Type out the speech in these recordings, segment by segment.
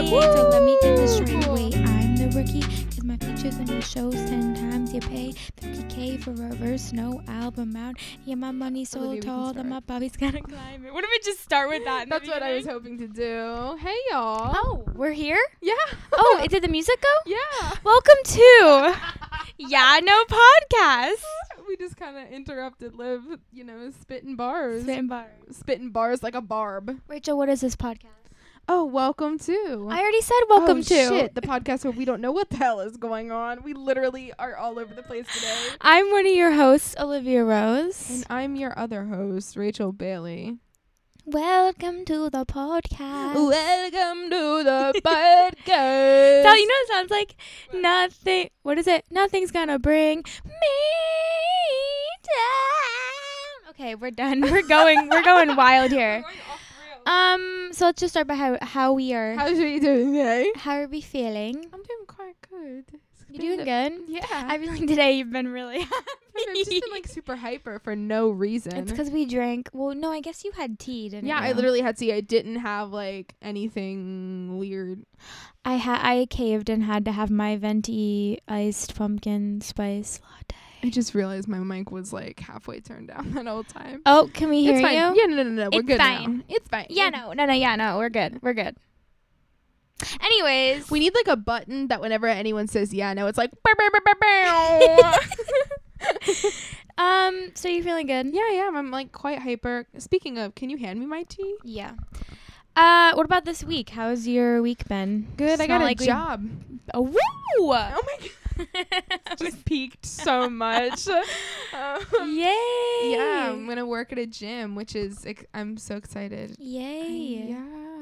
Woo! So let me get this straight. Wait, I'm the rookie. Cause my features in the shows ten times you pay. 50k for a verse, no album out. Yeah, my money's oh, so Olivia, tall that my Barbies gonna climb it. What if we just start with that? That's what I was hoping to do. Hey y'all. Oh, we're here? Yeah. Oh, did the music go? yeah. Welcome to Yeah No Podcast. We just kind of interrupted Liv, you know, spitting bars. Spitting bars. Spitting bars like a barb. Rachel, what is this podcast? Oh, welcome to. I already said welcome oh, to. Shit, the podcast where we don't know what the hell is going on. We literally are all over the place today. I'm one of your hosts, Olivia Rose. And I'm your other host, Rachel Bailey. Welcome to the podcast. Welcome to the podcast. So you know it sounds like nothing. What is it? Nothing's gonna bring me down. Okay, we're done. We're going. We're going wild here. Um. So let's just start by how how we are. How's are you doing today? How are we feeling? I'm doing quite good. You been doing good? Yeah. I feel like today you've been really happy. I've just been like super hyper for no reason. It's because we drank. Well, no, I guess you had tea, didn't yeah, you? Yeah, I literally had tea. I didn't have like anything weird. I had. I caved and had to have my venti iced pumpkin spice latte. I just realized my mic was like halfway turned down that whole time. Oh, can we hear it's fine. you? Yeah, no, no, no, we're It's good fine. now. It's fine. Yeah, no, no, no, yeah, no, we're good. We're good. Anyways, We need like a button that whenever anyone says yeah, no, it's like bow, bow, bow, bow, bow. um, so you're feeling good? yeah, yeah, I'm like quite hyper. Speaking of, can you hand me my tea? Yeah. Uh, what about this week? How's your week been? Good, It's I not got a like we- job. Oh, woo! Oh my god, just peaked so much. Um, Yay! Yeah, I'm gonna work at a gym, which is ex- I'm so excited. Yay! Yeah.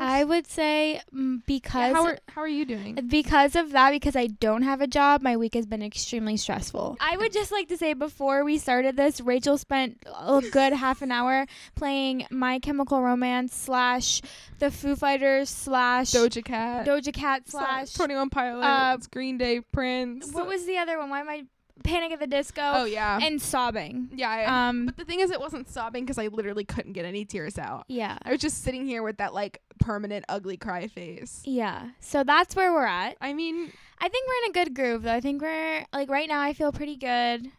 I would say mm, because how are how are you doing? because of that, because I don't have a job, my week has been extremely stressful. I would just like to say before we started this, Rachel spent a good half an hour playing My Chemical Romance slash the Foo Fighters slash Doja Cat, Doja Cat slash Twenty One Pilots, uh, Green Day, Prince. what was the other one? Why am I Panic at the Disco? Oh yeah, and sobbing. yeah. I, Um, but the thing is, it wasn't sobbing because I literally couldn't get any tears out. yeah, I was just sitting here with that like permanent ugly cry face. yeah. So that's where we're at. I mean, I think we're in a good groove though. I think we're like right now. I feel pretty good.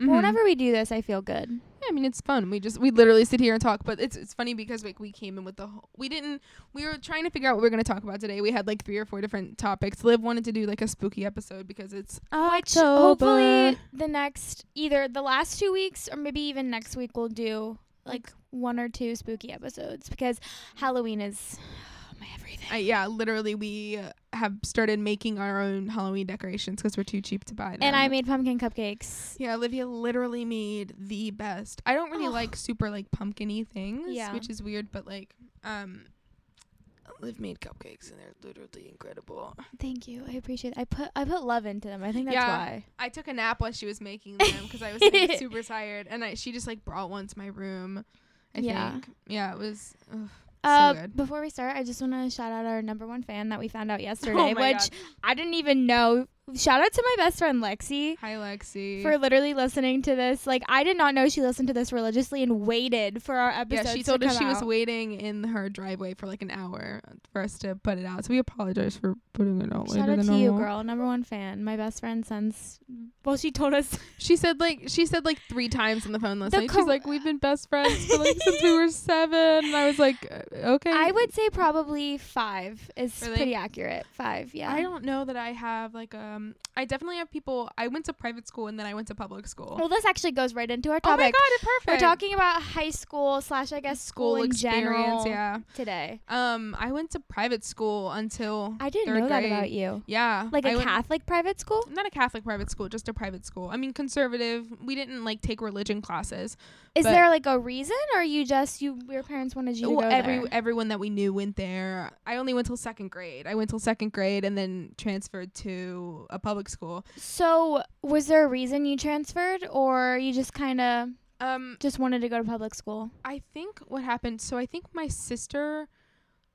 Mhm. Whenever we do this, I feel good. Yeah, I mean it's fun. We just we literally sit here and talk, but it's it's funny because like we came in with the whole, we didn't we were trying to figure out what we are gonna talk about today. We had like three or four different topics. Liv wanted to do like a spooky episode because it's Which October. hopefully the next either the last two weeks or maybe even next week we'll do like one or two spooky episodes because Halloween is my everything. uh, yeah, literally we have started making our own Halloween decorations because we're too cheap to buy them. and I made pumpkin cupcakes. yeah, Olivia literally made the best. I don't really Oh. like super like pumpkiny things, Yeah. which is weird, but like um. Liv made cupcakes and they're literally incredible. Thank you. I appreciate it. I put I put love into them. I think that's Yeah. why. I took a nap while she was making them because I was like, super tired, and I, she just like brought one to my room. I Yeah. think, yeah, it was. Ugh, Uh, so before we start, I just want to shout out our number one fan that we found out yesterday, Oh which God. I didn't even know. Shout out to my best friend Lexi Hi, Lexi. for literally listening to this. Like, I did not know she listened to this religiously and waited for our episode. yeah, she told us she was waiting in her driveway for like an hour for us to put it out. So we apologize for putting it out Shout later out than to you, girl. Number one fan. My best friend since. Well, she told us. She said like she said like three times on the phone last The night. cor- She's like, we've been best friends for like since we were seven. And I was like, uh, okay. I would say probably five is Really? pretty accurate. Five, yeah. I don't know that I have like um. I definitely have people. I went to private school and then I went to public school. Well, this actually goes right into our Oh my topic. god, it's perfect. We're talking about high school slash, I guess, school, in general yeah. today. Um, I went to private school until I didn't know that about you. Yeah, Like a went- Catholic private school? Not a Catholic private school, just a private school. I mean, conservative. We didn't like take religion classes. Is there like a reason, or you just you your parents wanted you to go every there? everyone that we knew went there. I only went till second grade. I went till second grade and then transferred to a public school. So, was there a reason you transferred, or you just kind of Um, just wanted to go to public school? I think what happened. So I think my sister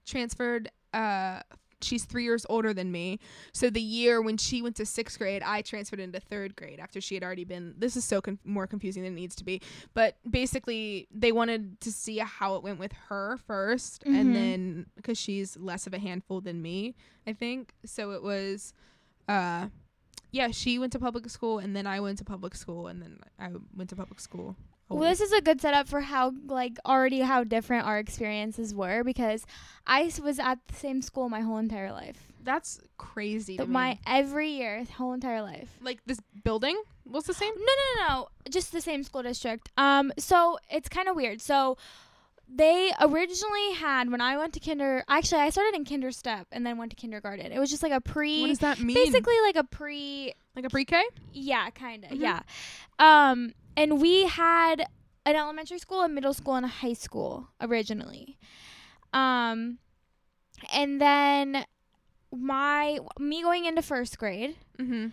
transferred uh she's three years older than me. So the year when she went to sixth grade, I transferred into third grade after she had already been. This is so con- more confusing than it needs to be. But basically, they wanted to see how it went with her 1st Mhm. and then because she's less of a handful than me, I think. So it was, uh, yeah, she went to public school, and then I went to public school, and then I went to public school. Well, this is a good setup for how like already how different our experiences were because I was at the same school my whole entire life. That's crazy. To Th- me. my every year, whole entire life. like this building was the same. No, no, no, no. Just the same school district. Um, so it's kind of weird. So they originally had when I went to kinder. Actually, I started in kinder step and then went to kindergarten. It was just like a pre. What does that mean? basically like a pre. like a pre-K. Yeah, kind of. Mhm. Yeah. Um, and we had an elementary school, a middle school, and a high school originally. Um, and then my me going into first grade Mm-hmm.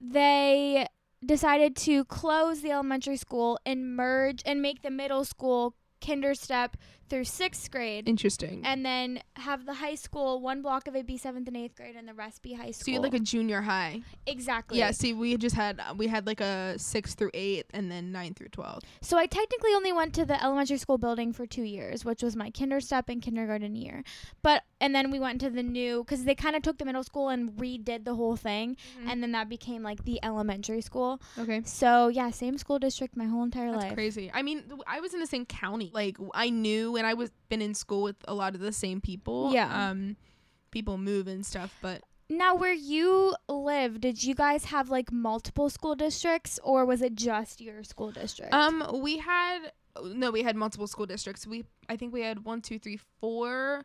they decided to close the elementary school and merge and make the middle school kinder step through sixth grade Interesting. and then have the high school one block of it be seventh and eighth grade and the rest be high school. so you had like a junior high. exactly Yeah. See, we just had we had like a six through eight, and then nine through twelve. so i technically only went to the elementary school building for two years which was my kinder step and kindergarten year but and then we went to the new because they kind of took the middle school and redid the whole thing mm-hmm. and then that became like the elementary school okay. so yeah same school district my whole entire That's life crazy. I mean, th- I was in the same county. Like I knew, and I was been in school with a lot of the same people. Yeah. Um, people move and stuff, but Now, where you live, did you guys have like multiple school districts, or was it just your school district? um, we had no, we had multiple school districts. We I think we had one, two, three, four,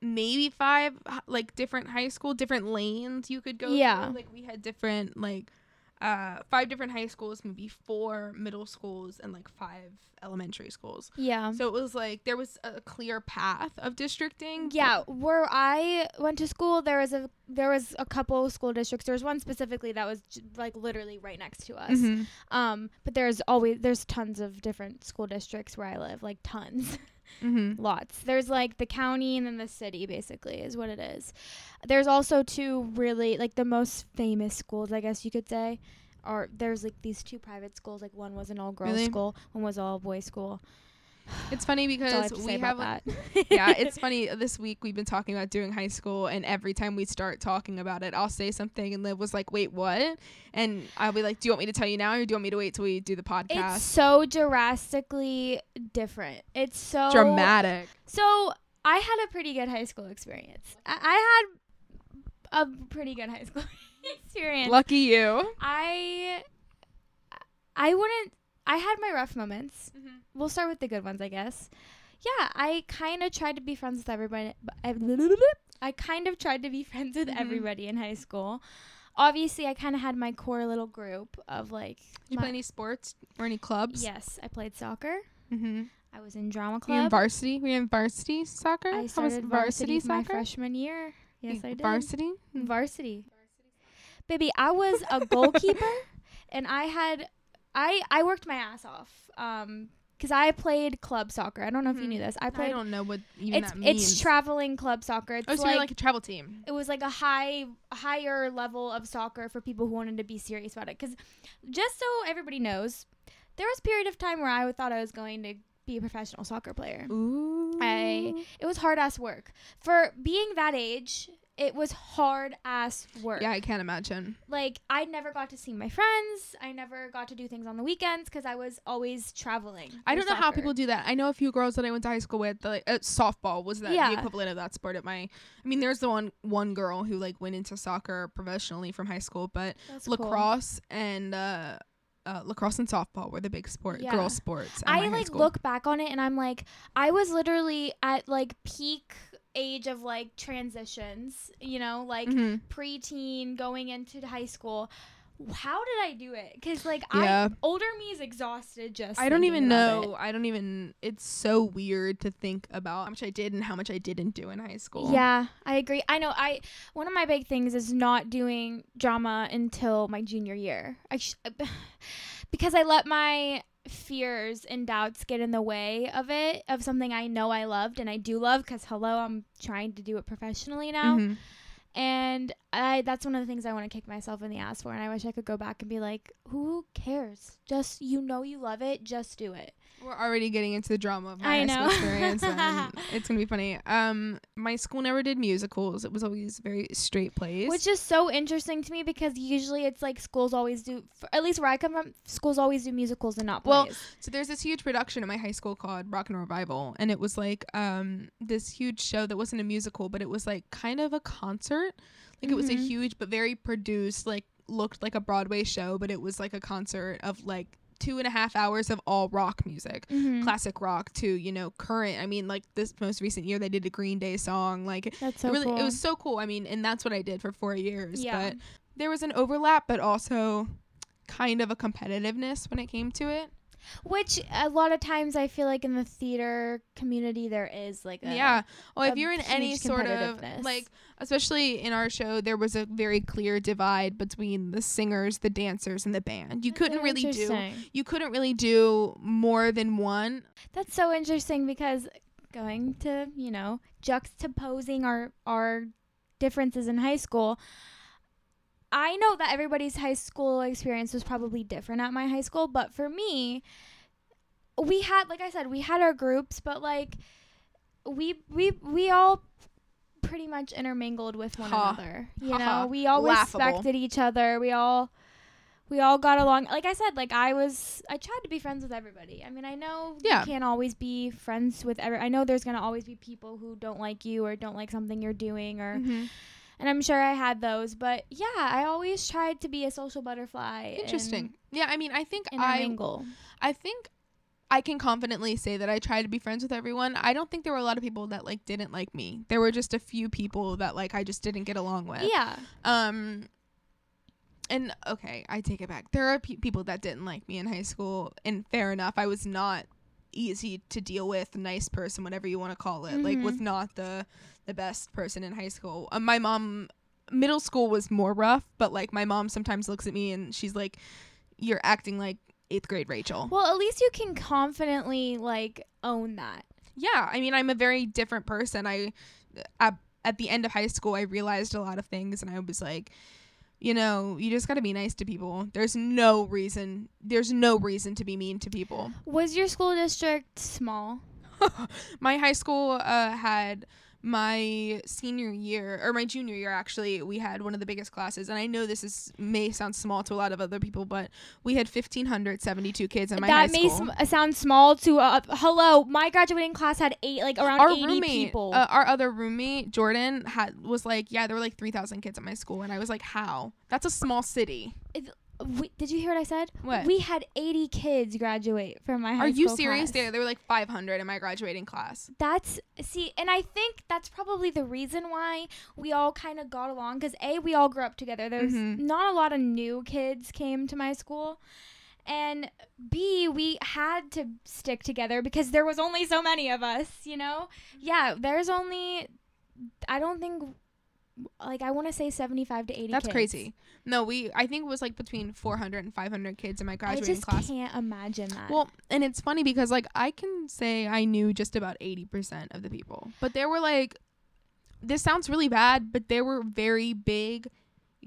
maybe five like different high school, different lanes you could go. Yeah. through. like we had different like uh five different high schools, maybe four middle schools, and like five elementary schools. yeah. So it was like there was a clear path of districting. Yeah, where I went to school, there was a there was a couple school districts. There was one specifically that was j- like literally right next to us. Mhm. Um, but there's always there's tons of different school districts where I live, like tons. Mhm. lots. There's like the county and then the city basically is what it is. There's also two really like the most famous schools, I guess you could say. Or there's like these two private schools. Like one was an all girls Really? school, one was all boys school. It's funny That's all I because have we have that. yeah, it's funny. This week we've been talking about doing high school, and every time we start talking about it, I'll say something, and Liv was like, "Wait, what?" And I'll be like, "Do you want me to tell you now, or do you want me to wait till we do the podcast?" It's so drastically different. It's so Dramatic. So I had a pretty good high school experience. I, I had a pretty good high school experience. Lucky you. I I wouldn't I had my rough moments. Mm-hmm. We'll start with the good ones, I guess. Yeah, I kind of tried to be friends with everybody. I, I kind of tried to be friends with Mhm. everybody in high school. Obviously, I kind of had my core little group of like. Did you play any sports or any clubs? Yes, I played soccer. Mm-hmm. I was in drama Were you in club. varsity? Were you in varsity soccer? I How was started varsity, my soccer? freshman year. Yes, I did. Varsity. Varsity. Baby, I was a goalkeeper and I had I I worked my ass off. Um cuz I played club soccer. I don't know if you knew this. I I played don't know what even it's that means. it's traveling club soccer. It's oh, so like, you're like a travel team. it was like a high higher level of soccer for people who wanted to be serious about it cuz just so everybody knows, there was a period of time where I thought I was going to be a professional soccer player. Ooh. I- It was hard ass work. For being that age, it was hard ass work Yeah, I can't imagine. like I never got to see my friends. I never got to do things on the weekends because I was always traveling. I don't know how people do that. I know a few girls that I went to high school with. Like, uh, softball was that Yeah. the equivalent of that sport at my. I mean, there's the one one girl who like went into soccer professionally from high school, but That's cool. lacrosse and uh, uh, lacrosse and softball were the big sport Yeah. girl sports. I like look back on it and I'm like, I was literally at like peak age of like transitions. You know, like Mhm. preteen going into high school. How did I do it? Because like Yeah. I older me is exhausted. Just I don't even know. I don't even. It's so weird to think about how much I did and how much I didn't do in high school. Yeah, I agree. I know. I one of my big things is not doing drama until my junior year. I sh- because I let my fears and doubts get in the way of it of something I know I loved and I do love cuz hello I'm trying to do it professionally now. Mhm. and I that's one of the things I want to kick myself in the ass for and I wish I could go back and be like who cares? Just you know you love it just do it We're already getting into the drama of my I know. experience. and it's gonna be funny. Um, my school never did musicals. It was always very straight plays. which is so interesting to me because usually it's like schools always do f at least where I come from schools always do musicals and not Well, plays so there's this huge production at my high school called Rock and Revival, and it was like um this huge show that wasn't a musical, but it was like kind of a concert. Like it was a Mhm. huge but very produced, like looked like a Broadway show, but it was like a concert of like two and a half hours of all rock music. Mhm. Classic rock to, you know, current. I mean, like this most recent year they did a Green Day song. Like that's so it really cool it was so cool. I mean, and that's what I did for four years. Yeah. But there was an overlap, but also kind of a competitiveness when it came to it. Which a lot of times I feel like in the theater community there is like a yeah. Well, if you're in any sort of like, especially in our show, there was a very clear divide between the singers, the dancers, and the band. You couldn't really do. You couldn't really do more than one. That's so interesting because going to, you know, juxtaposing our our differences in high school. I know that everybody's high school experience was probably different at my high school, but for me, we had like I said, we had our groups, but like we we we all pretty much intermingled with one Ha. another. You know, ha. we all Laughable. respected each other. We all we all got along. Like I said, like I was I tried to be friends with everybody. I mean, I know Yeah. you can't always be friends with every I know there's going to always be people who don't like you or don't like something you're doing or mm-hmm. And I'm sure I had those, but yeah, I always tried to be a social butterfly. Interesting. Yeah, I mean, I think I. I think I can confidently say that I tried to be friends with everyone. I don't think there were a lot of people that like didn't like me. There were just a few people that like I just didn't get along with. Yeah. Um and okay, I take it back. There are pe- people that didn't like me in high school and fair enough. I was not easy to deal with, nice person, whatever you want to call it. Like Mhm. was not the the best person in high school. Uh, my mom middle school was more rough, but like my mom sometimes looks at me and she's like you're acting like 8th grade Rachel. Well, at least you can confidently like own that. yeah i mean i'm a very different person i at, at the end of high school i realized a lot of things and i was like you know you just got to be nice to people there's no reason there's no reason to be mean to people Was your school district small? my high school uh, had my senior year or my junior year actually we had one of the biggest classes and i know this is may sound small to a lot of other people but we had 1572 kids in my high that may sm- sound small to uh, hello. My graduating class had eight, like around our eighty roommate, people. Uh, our other roommate, Jordan, had was like, yeah, there were like three thousand kids at my school, and I was like, how? That's a small city. We, did you hear what I said? What? We had eighty kids graduate from my high school. Are you serious? class. There, there were like five hundred in my graduating class. That's see, and I think that's probably the reason why we all kind of got along. Because a, we all grew up together. There's Mhm. not a lot of new kids came to my school, and b, we had to stick together because there was only so many of us. You know, yeah. There's only, I don't think, like I want to say seventy five to eighty. That's kids. crazy. No, we I think it was like between 400 and 500 kids in my graduating class. I just class. can't imagine that. Well, and it's funny because like I can say I knew just about 80% of the people. But there were like this sounds really bad, but there were very big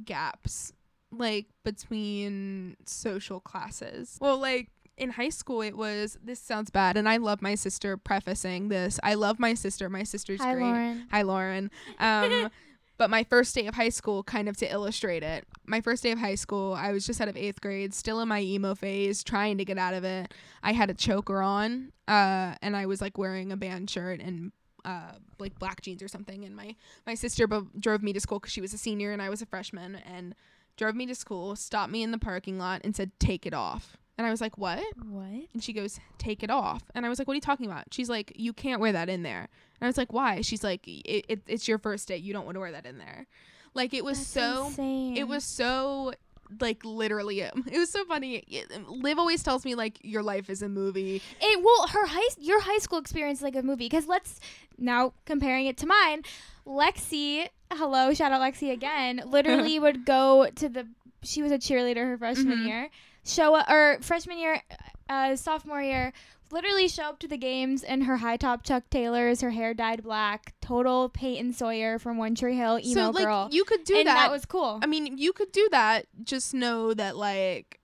gaps like between social classes. Well, like in high school it was this sounds bad and I love my sister prefacing this. I love my sister. My sister's Hi, great. Lauren. Hi, Lauren. Um, but my first day of high school, kind of to illustrate it, my first day of high school, I was just out of eighth grade, still in my emo phase, trying to get out of it. I had a choker on, uh, and I was like wearing a band shirt and uh, like black jeans or something. And my my sister drove me to school because she was a senior and I was a freshman, and drove me to school, stopped me in the parking lot, and said, "Take it off." And I was like, "What?" What? And she goes, "Take it off." And I was like, "What are you talking about?" She's like, "You can't wear that in there." And I was like, "Why?" She's like, it, it, "It's your first day. You don't want to wear that in there." Like it was That's so. insane. It was so. Like literally, it, it was so funny. Liv always tells me like your life is a movie. It well, her high your high school experience is like a movie. Because let's now comparing it to mine, Lexi, hello, shout out Lexi again. Literally would go to the. She was a cheerleader her freshman Mhm. year. Show up or freshman year. uh, sophomore year, literally show up to the games in her high top Chuck Taylors, her hair dyed black, total Peyton Sawyer from One Tree Hill, emo so like girl. you could do and that. that was cool. I mean, you could do that. Just know that like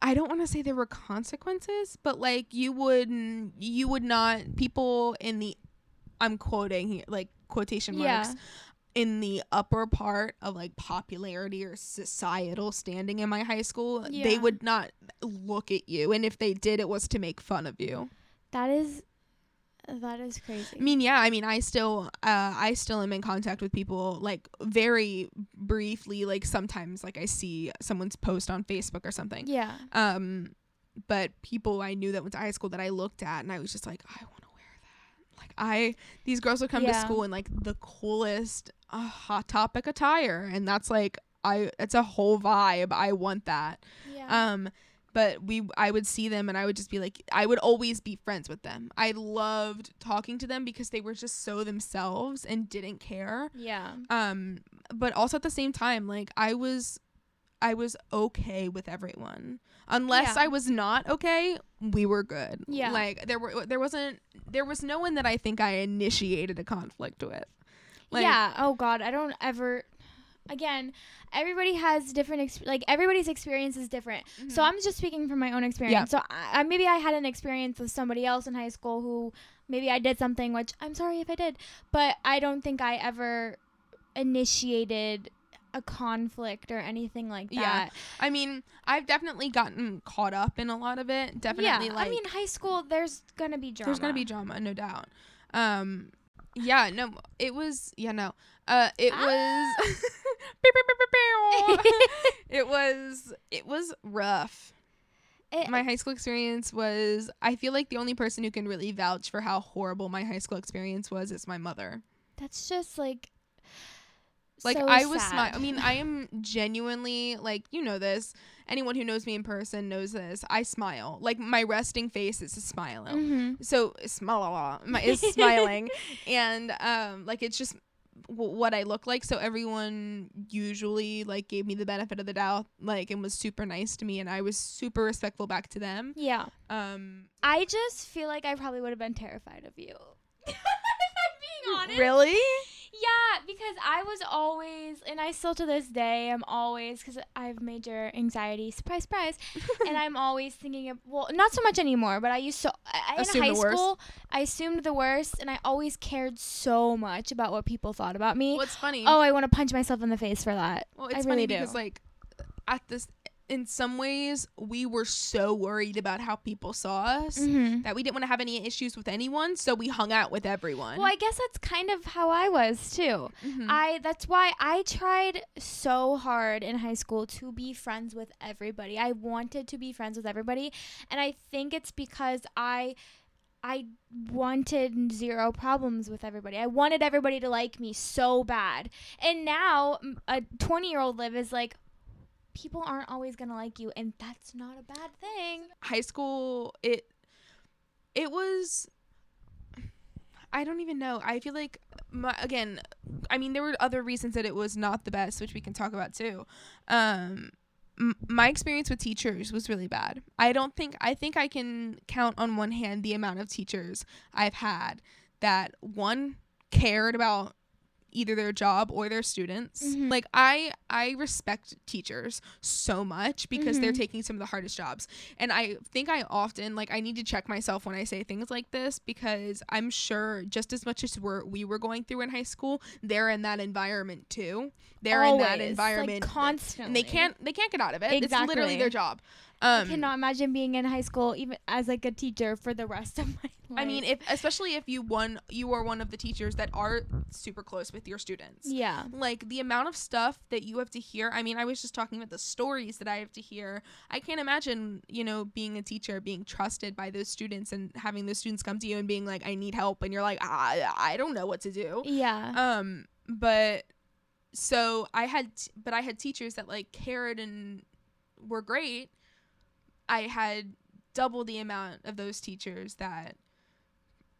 I don't want to say there were consequences, but like you would you would not people in the I'm quoting here like quotation marks Yeah. In the upper part of like popularity or societal standing in my high school, they would not look at you and if they did it was to make fun of you. That is that is crazy. I mean, yeah, I mean, I still, uh, I still am in contact with people, like very briefly. Like sometimes, like I see someone's post on Facebook or something. yeah. Um, but people I knew that went to high school that I looked at, and I was just like, I want to wear that. Like I, these girls would come to school in like the coolest uh, hot topic attire, and that's like, I, it's a whole vibe. I want that. Yeah. Um, but we, I would see them and I would just be like, I would always be friends with them. I loved talking to them because they were just so themselves and didn't care. yeah. Um, but also at the same time, like I was, I was okay with everyone. Unless Yeah. I was not okay, we were good. Yeah. Like there were, there wasn't, there was no one that I think I initiated a conflict with. Like, yeah. Oh God, I don't ever. Again, everybody has different ex- like everybody's experience is different. So Mhm. I'm just speaking from my own experience. Yeah. So I, I maybe I had an experience with somebody else in high school who maybe I did something which I'm sorry if I did, but I don't think I ever initiated a conflict or anything like that. Yeah. I mean, I've definitely gotten caught up in a lot of it. Definitely, yeah, like I mean, high school there's gonna be drama. There's gonna be drama, no doubt. Um, yeah, no, it was, yeah, no, uh, it Ah. was, it was, it was rough. It- My high school experience was. I feel like the only person who can really vouch for how horrible my high school experience was is my mother. that's just like. Like so I was sad. smi- I mean, I am genuinely like you know this. Anyone who knows me in person knows this. I smile. Like my resting face is a smile. Mhm. so smile is smiling and um like it's just w- what I look like so everyone usually like gave me the benefit of the doubt like and was super nice to me and I was super respectful back to them Yeah. um I just feel like I probably would have been terrified of you. if I'm being honest. really Yeah, because I was always, and I still to this day, I'm always, because I have major anxiety, surprise, surprise, and I'm always thinking of, well, not so much anymore, but I used to, I, in high school, I assumed the worst, and I always cared so much about what people thought about me. what's funny Oh, I want to punch myself in the face for that. well I it's really funny do. because like at this in some ways we were so worried about how people saw us Mhm. that we didn't want to have any issues with anyone so we hung out with everyone Well, I guess that's kind of how I was too. Mhm. I that's why I tried so hard in high school to be friends with everybody. I wanted to be friends with everybody, and I think it's because I I wanted zero problems with everybody. I wanted everybody to like me so bad. And now a 20-year-old Liv is like people aren't always going to like you and that's not a bad thing. high school it it was I don't even know. I feel like my, again, I mean there were other reasons that it was not the best, which we can talk about too. Um my experience with teachers was really bad. I don't think I think I can count on one hand the amount of teachers I've had that one cared about either their job or their students. Mhm. Like I I respect teachers so much because they're Mhm. taking some of the hardest jobs. And I think I often like I need to check myself when I say things like this because I'm sure just as much as we're, we were going through in high school, they're in that environment too. They're in that Always, like, environment constantly. and they can't they can't get out of it. It's literally their job. I Um cannot imagine being in high school even as like a teacher for the rest of my life. I mean, if especially if you one you are one of the teachers that are super close with your students. yeah. Like the amount of stuff that you have to hear. I mean, I was just talking about the stories that I have to hear. I can't imagine, you know, being a teacher, being trusted by those students and having those students come to you and being like, I need help. And you're like, I, I don't know what to do. Yeah. Um, but so I had, t- but I had teachers that like cared and were great. I had double the amount of those teachers that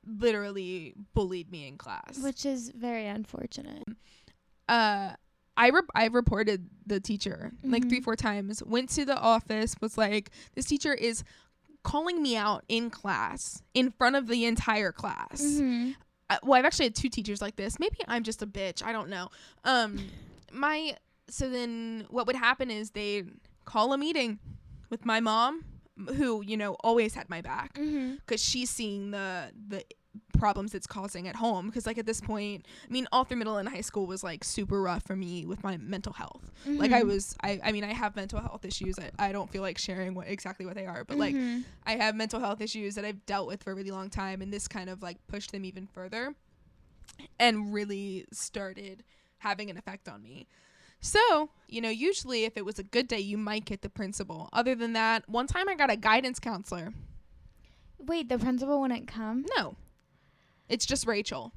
literally bullied me in class Which is very unfortunate. uh I rep- I reported the teacher like Mhm. three four times. Went to the office. Was like, this teacher is calling me out in class in front of the entire class. Mhm. Uh, well, I've actually had two teachers like this. Maybe I'm just a bitch. I don't know. Um, my so then what would happen is they call a meeting with my mom, who you know always had my back because she's seeing the the problems it's causing at home. Because like at this point i mean all through middle and high school was like super rough for me with my mental health. Like i Mhm. was i i mean i have mental health issues. I, I don't feel like sharing what exactly what they are but like Mhm. i have mental health issues that i've dealt with for a really long time and this kind of like pushed them even further and really started having an effect on me so, you know, usually if it was a good day, you might get the principal. Other than that, one time I got a guidance counselor. Wait, the principal wouldn't come. No. It's just Rachel.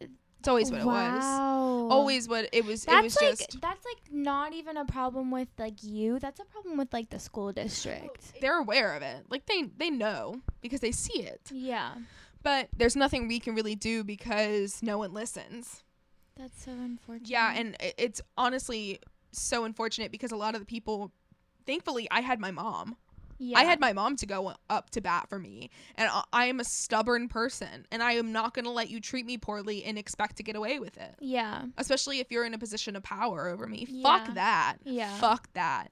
It's always what it was. Wow. Always what it was. That's it was like just that's like not even a problem with like you. That's a problem with like the school district. they're aware of it. Like they they know because they see it. Yeah. But there's nothing we can really do because no one listens. That's so unfortunate. Yeah, and it's honestly so unfortunate because a lot of the people thankfully I had my mom. yeah. I had my mom to go up to bat for me. And I- am a stubborn person and I am not going to let you treat me poorly and expect to get away with it. Yeah. especially if you're in a position of power over me. Yeah. Fuck that. Yeah. Fuck that.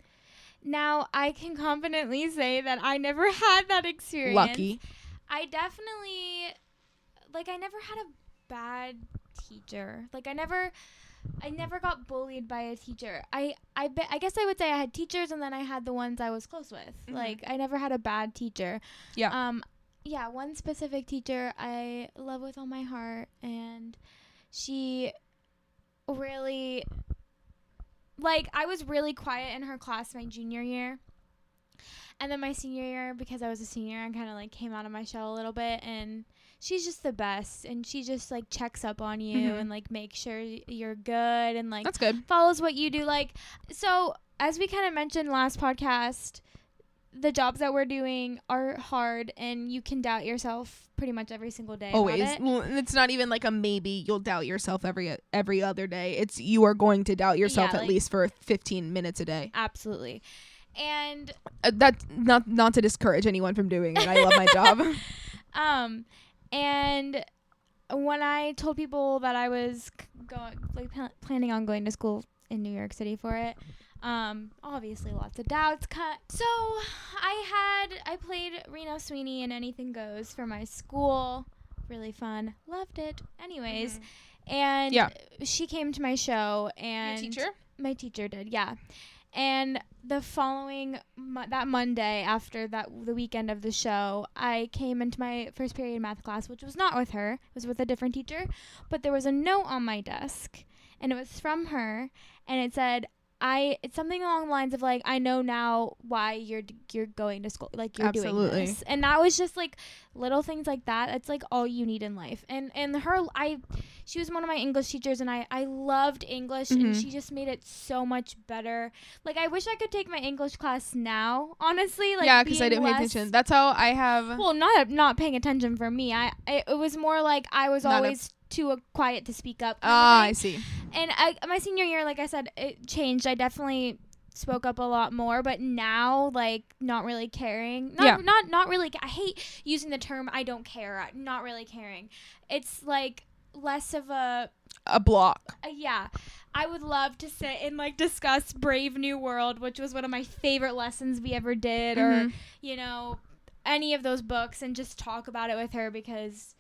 Now I can confidently say that I never had that experience. Lucky. I definitely like I never had a bad teacher. Like I never I never got bullied by a teacher. I I bet I guess I would say I had teachers and then I had the ones I was close with. Mhm. Like I never had a bad teacher. Yeah. Um yeah, one specific teacher I love with all my heart and she really like I was really quiet in her class my junior year. And then my senior year, because I was a senior, I kind of like came out of my shell a little bit. And she's just the best. And she just like checks up on you Mhm. and like makes sure you're good and like That's good. follows what you do. Like, so as we kind of mentioned last podcast, the jobs that we're doing are hard and you can doubt yourself pretty much every single day. Always. it. Well, it's not even like a maybe you'll doubt yourself every every other day. It's you are going to doubt yourself Yeah, at like- least for 15 minutes a day. Absolutely. And Uh, that's not not to discourage anyone from doing it. I love my job. Um, and when I told people that I was c- going, like, pl- planning on going to school in New York City for it, um, obviously lots of doubts cut. So I had I played Reno Sweeney in Anything Goes for my school. Really fun. Loved it. Anyways, and Yeah. she came to my show Your and teacher? my teacher did, yeah. And the following mo- that Monday after that the weekend of the show, I came into my first period math class, which was not with her. It was with a different teacher, but there was a note on my desk, and it was from her, and it said, "I." It's something along the lines of like, "I know now why you're you're going to school, like you're Absolutely. doing this," and that was just like little things like that. That's like all you need in life. And and her, I she was one of my English teachers and I, I loved English and Mhm. she just made it so much better. Like I wish I could take my English class now, honestly. Like yeah, because I didn't pay attention. That's how I have. Well, not not paying attention for me. I, I it was more like I was always too uh, quiet to speak up. Ah. I see. And I my senior year, like I said, it changed. I definitely spoke up a lot more, but now like not really caring. Not Yeah. not not really. I hate using the term I don't care. uh, Not really caring. It's like less of a A block. uh, yeah. I would love to sit and like discuss Brave New World, which was one of my favorite lessons we ever did, or Mhm. you know, any of those books, and just talk about it with her because.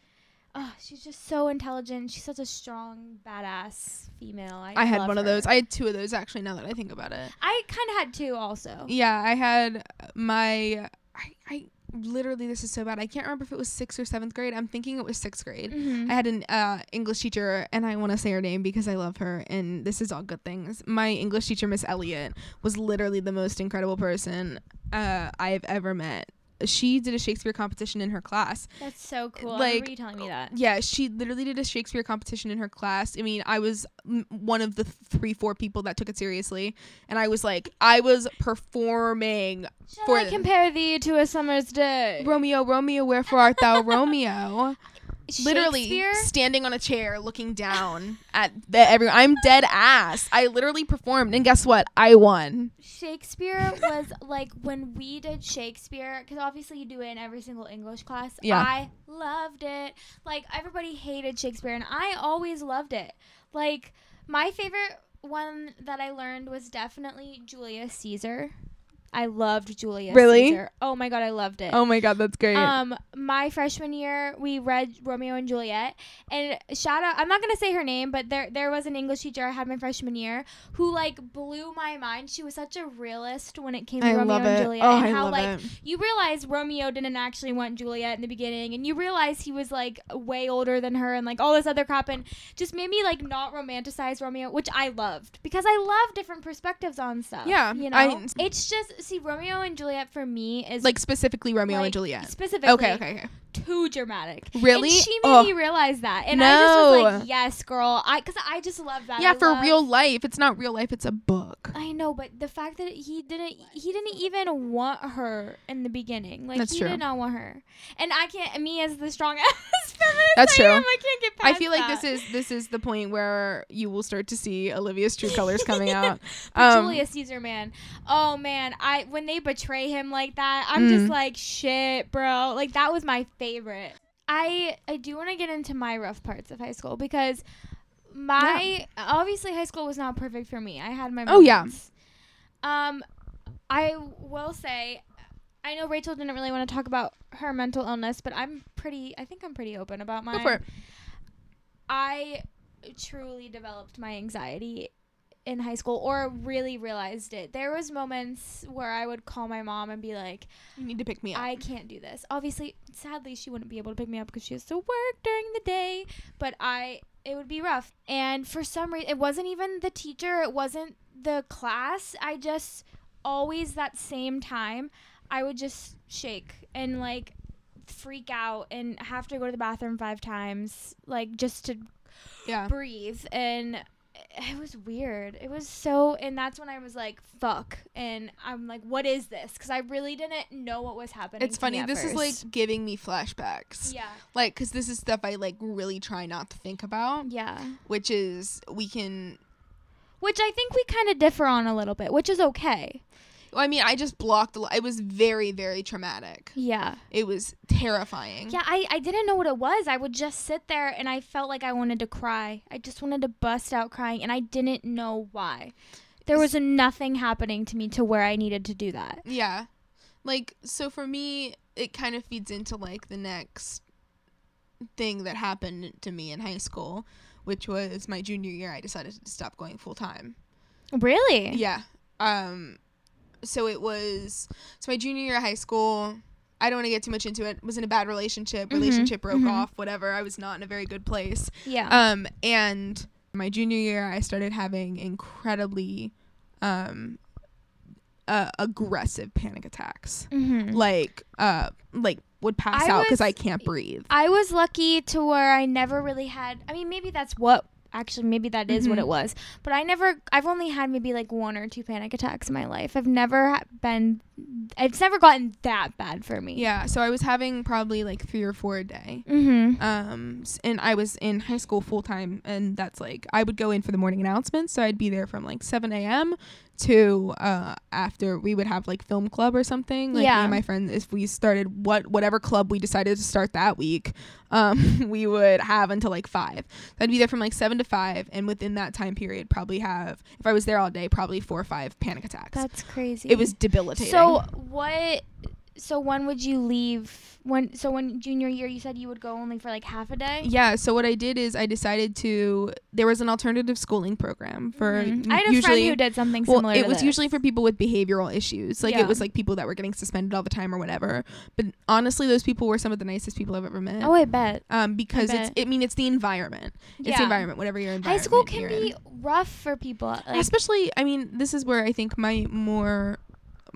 Oh, she's just so intelligent. She's such a strong, badass female. I, I had one of those. I had two of those actually. Now that I think about it. I kind of had two also. Yeah, I had my. I, I literally this is so bad. I can't remember if it was sixth or seventh grade. I'm thinking it was sixth grade. Mhm. I had an uh, English teacher, and I want to say her name because I love her, and this is all good things. My English teacher, Miss Elliott, was literally the most incredible person uh, I've ever met. She did a Shakespeare competition in her class. That's so cool. Like, you telling me that. Yeah, she literally did a Shakespeare competition in her class. I mean, I was mm, one of the three, four people that took it seriously, and I was like, I was performing Shall for I compare thee to a summer's day? Romeo, Romeo, wherefore art thou, Romeo? literally standing on a chair looking down at the everyone. I'm dead ass. I literally performed, and guess what? I won. Shakespeare was like when we did Shakespeare, because obviously you do it in every single English class. Yeah. I loved it. Like everybody hated Shakespeare, and I always loved it. Like my favorite one that I learned was definitely Julius Caesar. I loved Julius Really? Caesar. Oh my god, I loved it. Oh my god, that's great. Um, my freshman year, we read Romeo and Juliet, and shout out. I'm not gonna say her name, but there there was an English teacher I had my freshman year who like blew my mind. She was such a realist when it came to I Romeo and. Juliet, Oh, and I how like it. you realize Romeo didn't actually want Juliet in the beginning, and you realize he was like way older than her, and like all this other crap, and just made me like not romanticize Romeo, which I loved because I love different perspectives on stuff. Yeah, you know, I- it's just see Romeo and Juliet for me is Like specifically Romeo like, and Juliet. specifically Okay, okay, okay. too dramatic. Really? And she made Oh. me realize that, and I just was No. like, "Yes, girl." I because I just love that. Yeah, I for love- real life. It's not real life. It's a book. I know, but the fact that he didn't, he didn't even want her in the beginning. Like That's he true. did not want her, and I can't. Me as the strong ass feminist, That's I true. am, I can't get I past feel like that. this is this is the point where you will start to see Olivia's true colors coming out. Um, Julius Caesar, man. Oh man, I when they betray him like that, I'm just Mm. like shit, bro. Like that was my favorite. I I do want to get into my rough parts of high school because my obviously high school was not perfect for me. I had my moments. Oh, yeah. Um, I will say. I know Rachel didn't really want to talk about her mental illness, but I'm pretty. I think I'm pretty open about mine. Go for it. I truly developed my anxiety in high school or really realized it. There was moments where I would call my mom and be like, You need to pick me up. I can't do this. Obviously, sadly she wouldn't be able to pick me up because she has to work during the day, but I it would be rough. And for some reason, it wasn't even the teacher, it wasn't the class. I just always that same time, I would just shake and like freak out and have to go to the bathroom five times like just to yeah. breathe and it was weird it was so and that's when i was like fuck and i'm like what is this because i really didn't know what was happening It's funny. This is like giving me flashbacks. yeah Like, cause this is stuff I like really try not to think about. yeah Which is we can. which i think we kind of differ on a little bit which is okay I mean, I just blocked. It was very, very traumatic. yeah It was terrifying. yeah I, I didn't know what it was i would just sit there and i felt like i wanted to cry i just wanted to bust out crying and i didn't know why there was nothing happening to me to where i needed to do that Yeah. Like, so for me, it kind of feeds into like the next thing that happened to me in high school, which was my junior year. I decided to stop going full time. really Yeah. Um, so it was, so my junior year of high school, I don't want to get too much into it. Was in a bad relationship. Mhm, Relationship broke mhm. off. Whatever. I was not in a very good place. yeah Um, and my junior year, I started having incredibly, um, uh, aggressive panic attacks. mm-hmm. Like, uh, like would pass I out because I can't breathe. I was lucky to where I never really had. I mean, maybe that's what. Actually, maybe that is what Mhm. it was. But I never. I've only had maybe like one or two panic attacks in my life. I've never ha- been. It's never gotten that bad for me. Yeah. So I was having probably like three or four a day. Mm-hmm. Um, and I was in high school full time, and that's like I would go in for the morning announcements, so I'd be there from like seven a.m. to uh after we would have like film club or something. Like me Yeah. and my friends, if we started what whatever club we decided to start that week, um, we would have until like five. So I'd be there from like seven to five, and within that time period, probably have if I was there all day, probably four or five panic attacks. That's crazy. it was debilitating. So what? So when would you leave? When? So when junior year, you said you would go only for like half a day. Yeah, so what I did is I decided to. There was an alternative schooling program for Mhm. n- I had a usually. friend who did something well, similar. it was this. usually for people with behavioral issues. Like Yeah. it was like people that were getting suspended all the time or whatever. But honestly, those people were some of the nicest people I've ever met. Oh, I bet. um, because it's. bet. I mean, it's the environment. It's yeah. the environment. Whatever your environment. High school can be in. rough for people. Like, especially. I mean, this is where I think my more,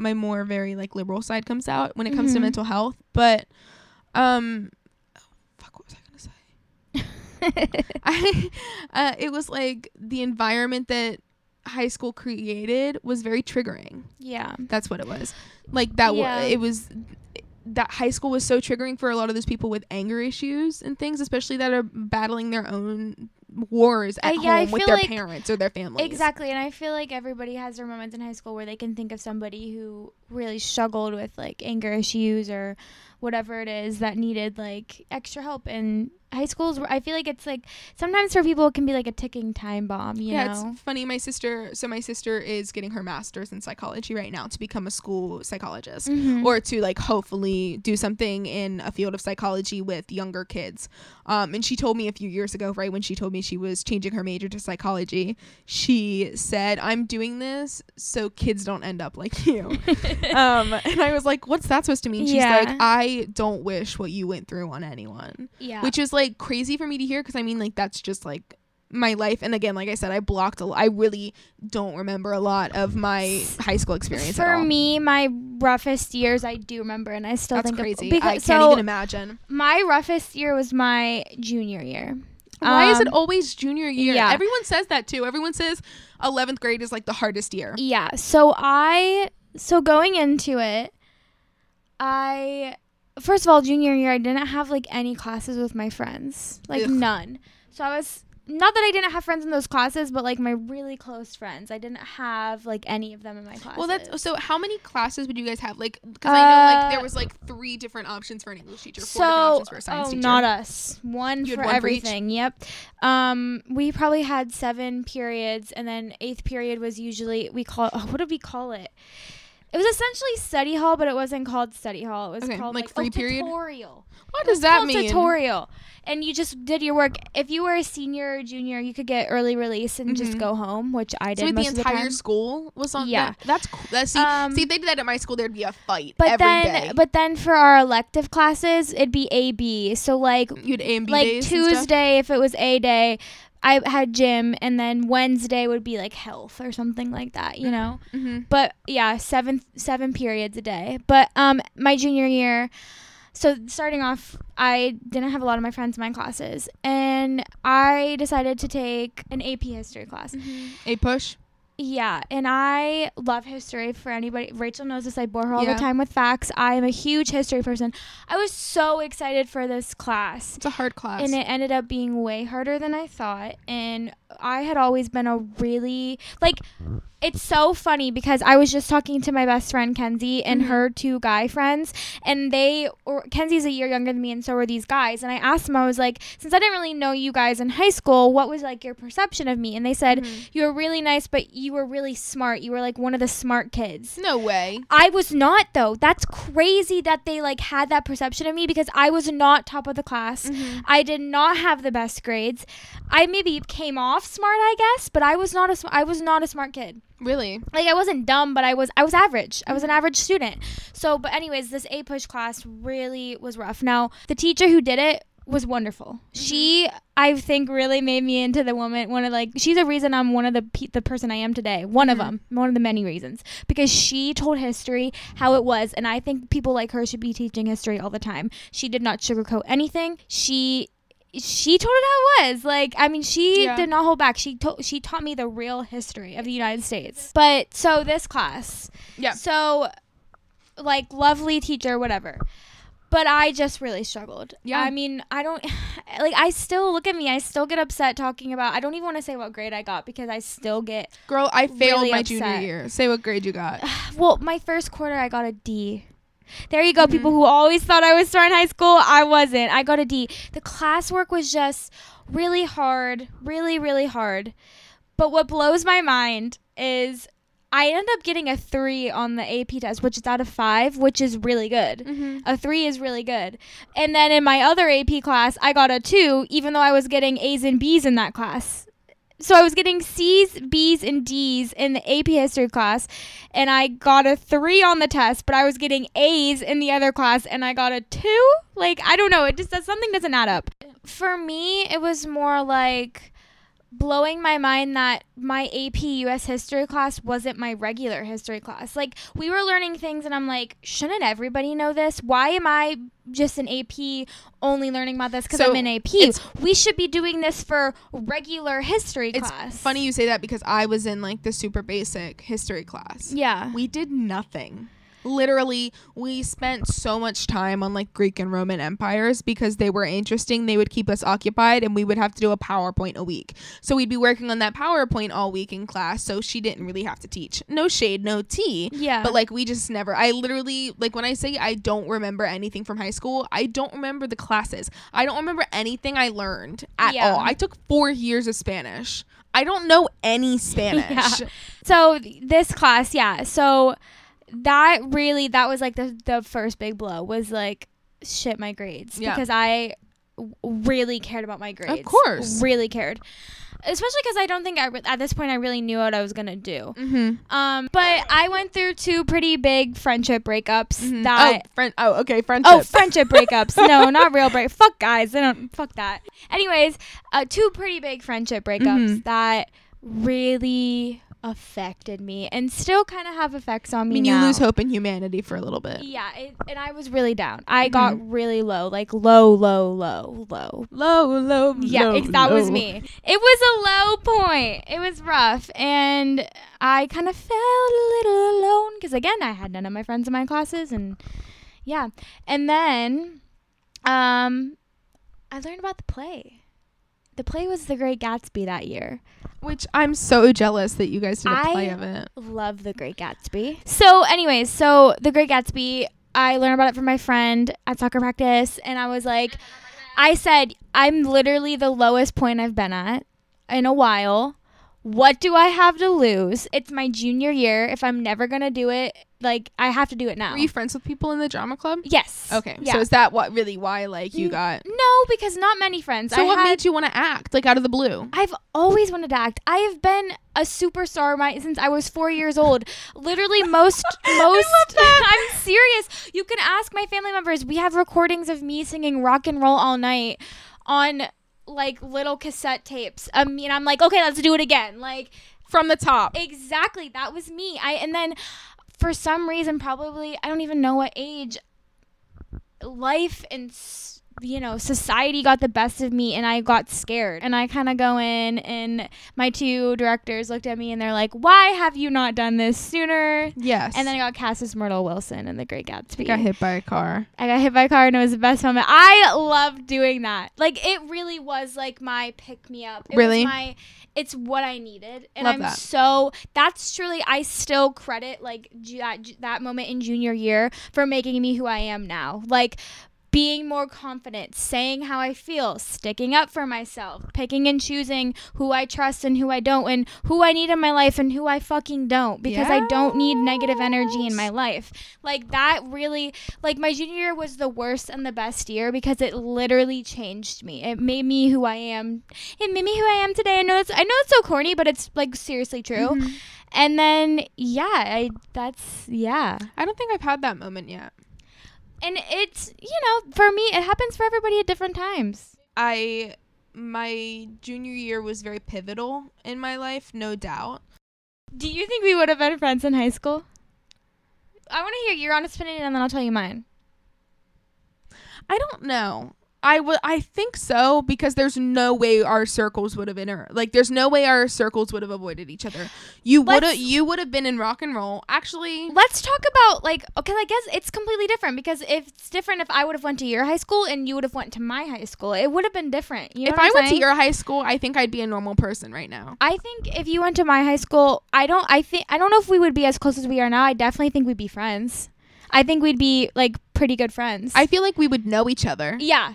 my more very like liberal side comes out when it comes to Mhm. mental health. But, um, fuck, what was I gonna say? I, uh, it was like the environment that high school created was very triggering. yeah. That's what it was. Like that. Yeah. wa- it was. that high school was so triggering for a lot of those people with anger issues and things, especially that are battling their own wars at Uh, yeah, I home with their like- parents or their families. Exactly, and I feel like everybody has their moments in high school where they can think of somebody who really struggled with like anger issues or whatever it is that needed like extra help. And high schools, I feel like it's like sometimes for people it can be like a ticking time bomb. You yeah, know? it's funny. My sister, so my sister is getting her master's in psychology right now to become a school psychologist. Mhm. or to like hopefully do something in a field of psychology with younger kids. Um, and she told me a few years ago, right when she told me she was changing her major to psychology, she said, "I'm doing this so kids don't end up like you." um, and I was like, "What's that supposed to mean?" She's Yeah. like, "I don't wish what you went through on anyone," yeah. which is like crazy for me to hear because I mean, like that's just like my life and again like i said i blocked a l- i really don't remember a lot of my high school experience at for me, my roughest years I do remember, and I still That's think of- crazy. because I can't so even imagine. my roughest year was my junior year. Why is it Um, always junior year? yeah. Everyone says that too. Everyone says 11th grade is like the hardest year. Yeah. So I so going into it, I first of all junior year I didn't have like any classes with my friends, like Ugh. none. So I was not that I didn't have friends in those classes, but like my really close friends, I didn't have like any of them in my classes. Well, that's so. How many classes would you guys have? Like, because I know like Uh, there was like three different options for an English teacher, four so different options for a science oh, teacher. not us. One You for one for everything. Yep. Um, we probably had seven periods, and then eighth period was usually we call oh, what did we call it? It was essentially study hall, but it wasn't called study hall. It was Okay, called like like, free oh, period? tutorial. what does that mean? Tutorial, and you just did your work. If you were a senior or junior, you could get early release and just Mhm. go home, which I did So wait, most the of the entire time. school was on. Yeah. that- that's cool. That's, see, Um, see, if they did that at my school, there'd be a fight But every then, day. but then for our elective classes, it'd be A B. So like you'd A and B like days and stuff? Tuesday if it was A day, I had gym, and then Wednesday would be like health or something like that, you know. Mhm. But yeah, seven seven periods a day. But um, my junior year, so starting off, I didn't have a lot of my friends in my classes, and I decided to take an AP history class. APUSH. Yeah, and I love history. For anybody, Rachel knows this. I bore her all Yeah. the time with facts. I am a huge history person. I was so excited for this class. It's a hard class. And it ended up being way harder than I thought. And I had always been a really like it's so funny because I was just talking to my best friend Kenzie and Mhm. her two guy friends and they or Kenzie's a year younger than me and so were these guys and I asked them I was like since I didn't really know you guys in high school what was like your perception of me and they said Mhm. you were really nice but you were really smart you were like one of the smart kids no way. I was not though. That's crazy that they like had that perception of me because I was not top of the class. Mhm. I did not have the best grades. I maybe came off smart, I guess, but I was not a sm- I was not a smart kid. Really? Like I wasn't dumb, but I was I was average. I was an average student. So, but anyways, this APUSH class really was rough. Now, the teacher who did it was wonderful. She I think really made me into the woman one of like she's a reason I'm one of the pe- the person I am today. One of Mhm. them, one of the many reasons because she told history how it was and I think people like her should be teaching history all the time. She did not sugarcoat anything. She she told it how it was. Like, I mean, she Yeah. did not hold back. She told she taught me the real history of the United States. But so this class, Yeah. so like lovely teacher, whatever. But I just really struggled. Yeah. I mean, I don't like. I still look at me. I still get upset talking about. I don't even want to say what grade I got because I still get. Girl, I failed Really my junior year. Say what grade you got. Well, my first quarter, I got a D. There you go, Mhm. people who always thought I was smart in high school. I wasn't. I got a D. The classwork was just really hard, really, really hard. But what blows my mind is I ended up getting a three on the AP test, which is out of five, which is really good. Mm-hmm. A three is really good. And then in my other AP class, I got a two, even though I was getting A's and B's in that class. So I was getting C's, B's, and D's in the AP history class, and I got a three on the test, but I was getting A's in the other class, and I got a two. Like, I don't know. It just does something doesn't add up. For me, it was more like blowing my mind that my AP US history class wasn't my regular history class. Like we were learning things and I'm like, shouldn't everybody know this? Why am I just an AP only learning about this cuz So, I'm in AP? We should be doing this for regular history It's class. funny you say that because I was in like the super basic history class. Yeah. We did nothing. Literally we spent so much time on like Greek and Roman empires because they were interesting. They would keep us occupied and we would have to do a PowerPoint a week. So we'd be working on that PowerPoint all week in class. So she didn't really have to teach. No shade, no tea. Yeah. But like we just never I literally like when I say I don't remember anything from high school, I don't remember the classes. I don't remember anything I learned at Yeah. all. I took 4 years of Spanish. I don't know any Spanish. yeah. So this class, yeah. So that really that was like the the first big blow was like shit my grades Yeah. because I w- really cared about my grades. Of course. really cared. Especially because I don't think I re- at this point I really knew what I was gonna do. Mhm. Um, but I went through two pretty big friendship breakups Mhm. that oh, friend oh, okay, friendship. Oh, friendship breakups. No, not real break. Fuck guys. They don't fuck that. Anyways, uh, two pretty big friendship breakups Mhm. that really affected me and still kind of have effects on me. I mean, now. you lose hope in humanity for a little bit. Yeah, it, and I was really down. I got Mm-hmm. really low, like low, low, low, low. Low, low, Yeah, low, it, that was me. It was a low point. It was rough, and I kind of felt a little alone because again, I had none of my friends in my classes, and yeah. And then, um, I learned about the play. The play was The Great Gatsby that year. Which I'm so jealous that you guys did a play I- of it. Love The Great Gatsby. So, anyways, so The Great Gatsby, I learned about it from my friend at soccer practice, and I was like, I said, I'm literally the lowest point I've been at in a while. What do I have to lose? It's my junior year. If I'm never going to do it, like, I have to do it now. Were you friends with people in the drama club? yes. Okay, Yeah. so is that what really why like you got? no, because not many friends. So I what had- made you want to act like out of the blue? I've always wanted to act. I have been a superstar my since I was four years old. Literally most most I'm serious. You can ask my family members. We have recordings of me singing rock and roll all night on like little cassette tapes. I mean I'm like, okay, let's do it again. Like From the top. exactly, that was me. I and then for some reason probably I don't even know what age life and s- you know society got the best of me and i got scared and i kind of go in and my two directors looked at me and they're like why have you not done this sooner Yes. and then i got cast as myrtle wilson in the great gatsby I got hit by a car. I got hit by a car and it was the best moment. I loved doing that. Like it really was like my pick me up. It Really? was my it's what I needed. And Love I'm that. so that's truly I still credit like that that moment in junior year for making me who I am now. Like being more confident, saying how I feel, sticking up for myself, picking and choosing who I trust and who I don't, and who I need in my life and who I fucking don't, because I don't need negative energy in my life. Like that really, like my junior year was the worst and the best year because it literally changed me. It made me who I am. It made me who I am today. I know it's, I know it's so corny, but it's like seriously true. Mhm. And then yeah, I that's yeah. I don't think I've had that moment yet. And it's, you know, for me, it happens for everybody at different times. I my junior year was very pivotal in my life, no doubt. Do you think we would have been friends in high school? I want to hear your honest opinion and then I'll tell you mine. I don't know. I would I think so because there's no way our circles would have inter like there's no way our circles would have avoided each other. You would have you would have been in rock and roll. Actually, Let's talk about like okay, I guess it's completely different because if it's different if I would have went to your high school and you would have went to my high school. It would have been different. You know if I I'm went to your high school, I think I'd be a normal person right now. I think if you went to my high school, I don't I think I don't know if we would be as close as we are now. I definitely think we'd be friends. I think we'd be like pretty good friends. I feel like we would know each other. Yeah.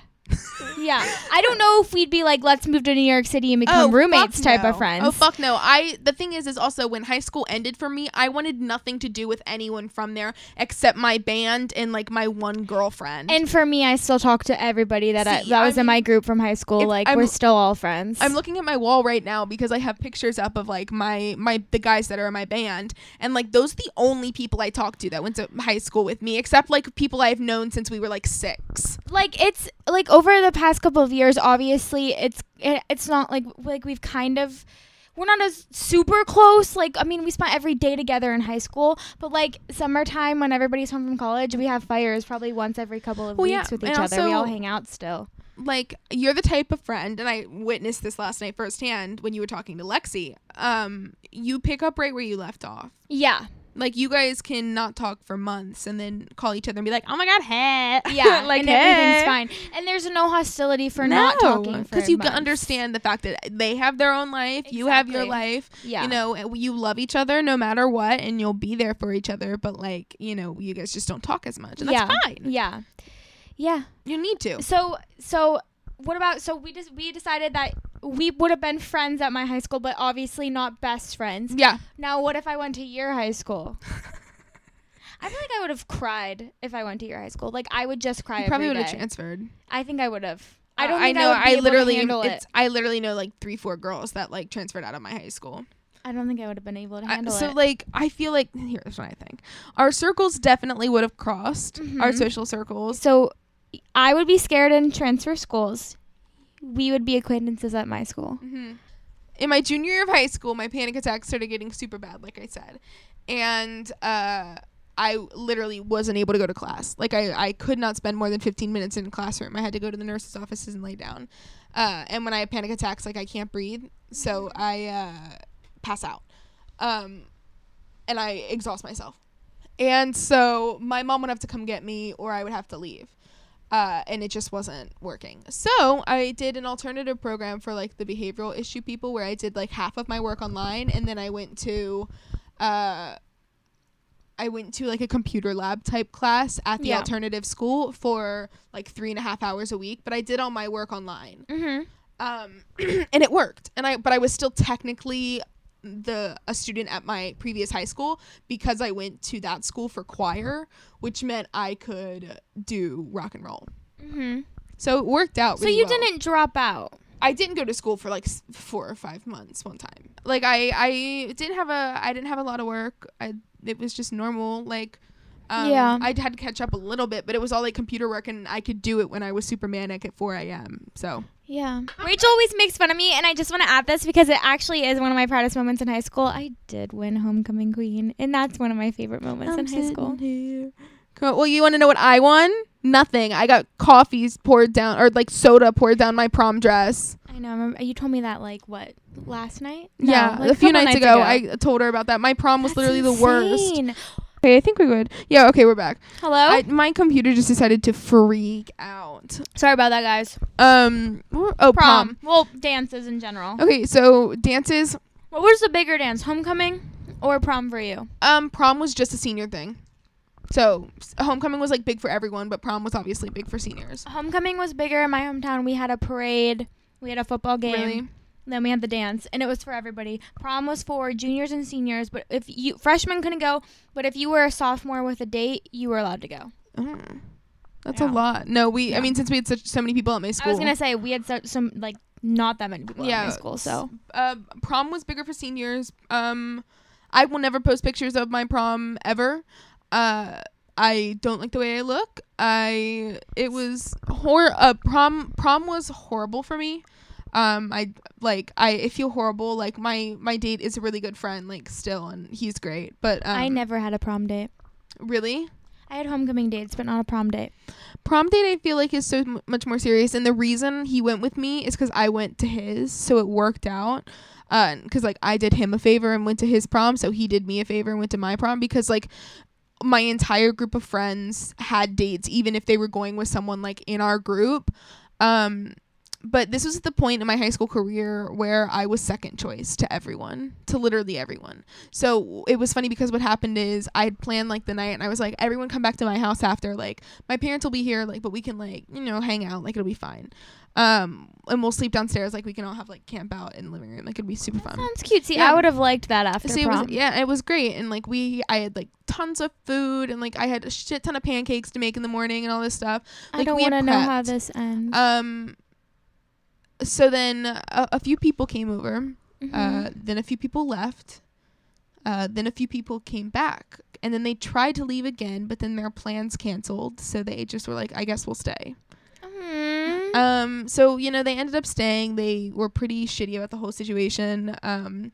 Yeah. I don't know if we'd be like, let's move to New York City and become oh, roommates type no. of friends. Oh fuck no. I the thing is is also when high school ended for me, I wanted nothing to do with anyone from there except my band and like my one girlfriend. and for me, I still talk to everybody that I, that I was in my group from high school. Like I'm- we're still all friends. I'm looking at my wall right now because I have pictures up of like my my the guys that are in my band and like those are the only people I talk to that went to high school with me except like people I've known since we were like 6. like it's like over the past couple of years obviously it's it, it's not like like we've kind of we're not as super close like i mean we spent every day together in high school but like summertime when everybody's home from college we have fires probably once every couple of Well, yeah, weeks with each other we all hang out still Like you're the type of friend and I witnessed this last night firsthand when you were talking to Lexi. Um you pick up right where you left off. yeah Like you guys can not talk for months and then call each other and be like, "Oh my god, hey." Yeah, like and hey. everything's fine. And there's no hostility for not talking because you months. understand the fact that they have their own life, you have your life. Yeah. You know, you love each other no matter what, and you'll be there for each other. But like, you know, you guys just don't talk as much, and that's Yeah. fine. Yeah. Yeah. You need to. So so what about so we just we decided that we would have been friends at my high school, but obviously not best friends. Yeah. Now what if I went to your high school? I feel like I would have cried if I went to your high school. Like I would just cry You probably would have transferred. I think I would have. I Uh, don't I, know. be able literally, it's, it. I literally know like three, four girls that like transferred out of my high school. I don't think I would have been able to I- handle so it. So like, I feel like here's what I think: our circles definitely would have crossed our Mhm. social circles. So I would be scared and transfer schools. We would be acquaintances at my school. hmm In my junior year of high school, my panic attacks started getting super bad, like I said, and uh, I literally wasn't able to go to class. Like I, I could not spend more than 15 minutes in a classroom. I had to go to the nurse's offices and lay down. Uh, and when I have panic attacks, like I can't breathe, so I uh, pass out, um, and I exhaust myself. And so my mom would have to come get me, or I would have to leave. Uh, and it just wasn't working. So I did an alternative program for like the behavioral issue people, where I did like half of my work online, and then I went to, uh, I went to like a computer lab type class at the Yeah. alternative school for like three and a half hours a week. But I did all my work online Mm-hmm. um, and it worked. And I, but I was still technically the a student at my previous high school because I went to that school for choir, which meant I could do rock and roll. Mm-hmm. So it worked out. So you well. didn't drop out. I didn't go to school for like four or five months one time. Like I, I didn't have a, I didn't have a lot of work. I, it was just normal. Like, um, Yeah. I had to catch up a little bit, but it was all like computer work, and I could do it when I was super manic at 4 a.m. So Yeah. Rachel always makes fun of me, and I just want to add this because it actually is one of my proudest moments in high school. I did win homecoming queen, and that's one of my favorite moments in high school. Here. Cool. Well, you want to know what I won? Nothing. I got coffees poured down, or like soda poured down my prom dress. I know. I remember you told me that like what last night? yeah, like a few couple nights, ago, I told her about that. My prom was That's literally the worst. Okay, I think we're good. Yeah. Okay, we're back. Hello. I, my computer just decided to freak out. Sorry about that, guys. Um. Oh, prom. Prom. Well, dances in general. Okay, so dances. What was the bigger dance, homecoming or prom for you? Um, prom was just a senior thing. So homecoming was like big for everyone, but prom was obviously big for seniors. Homecoming was bigger in my hometown. We had a parade. We had a football game. Really? Then we had the dance, and it was for everybody. Prom was for juniors and seniors, but if you freshmen couldn't go, but if you were a sophomore with a date, you were allowed to go. Oh, that's Yeah. a lot. No, we. I mean, since we had such so many people at my school. I was gonna say we had so, some like not that many people Yeah, at my school, so uh, prom was bigger for seniors. Um, I will never post pictures of my prom ever. Uh, I don't like the way I look. I it was hor. Uh, prom prom was horrible for me. Um, I like I, feel horrible. Like my my date is a really good friend, like still, and he's great. But um, I never had a prom date. really I had homecoming dates, but not a prom date. prom date I feel like is so m- much more serious and the reason he went with me is because I went to his so it worked out because like I did him a favor and went to his prom so he did me a favor and went to my prom because like my entire group of friends had dates even if they were going with someone like in our group um but this was at the point in my high school career where I was second choice to everyone, to literally everyone. So it was funny because what happened is I had planned like the night and I was like, everyone come back to my house after, like, my parents will be here, like, but we can, like, you know, hang out, like, it'll be fine. Um, and we'll sleep downstairs, like, we can all have, like, camp out in the living room, like, it'll be super fun. Sounds cute. See, Yeah. I would have liked that after So it prom. was, yeah, it was great. And, like, we, I had, like, tons of food and, like, I had a shit ton of pancakes to make in the morning and all this stuff. I don't want to know how this ends. Um, so then a, a few people came over. Mhm. Uh, then a few people left. Uh, then a few people came back, and then they tried to leave again, but then their plans canceled. So they just were like, "I guess we'll stay." Mm. Um, so you know they ended up staying. They were pretty shitty about the whole situation. Um,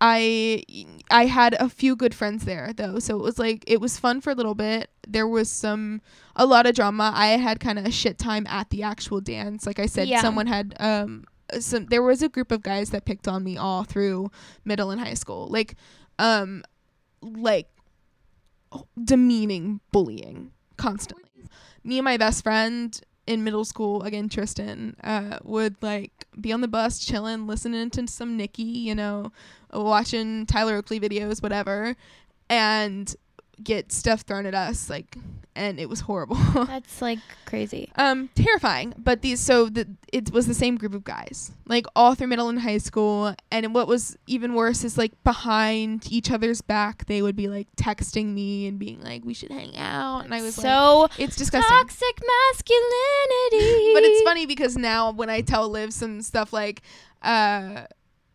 I I had a few good friends there though, so it was like it was fun for a little bit. There was some a lot of drama. I had kind of a shit time at the actual dance. Like I said, Yeah. someone had um some there was a group of guys that picked on me all through middle and high school. Like um like demeaning bullying constantly. Me and my best friend in middle school, again Tristan, uh, would like be on the bus chilling, listening to some Nicki, you know, watching Tyler Oakley videos, whatever, and get stuff thrown at us like and it was horrible That's like crazy. um terrifying but these so the it was the same group of guys like all through middle and high school and what was even worse is like behind each other's back they would be like texting me and being like we should hang out and i was like so it's disgusting toxic masculinity. but it's funny because now when I tell Liv some stuff like, uh,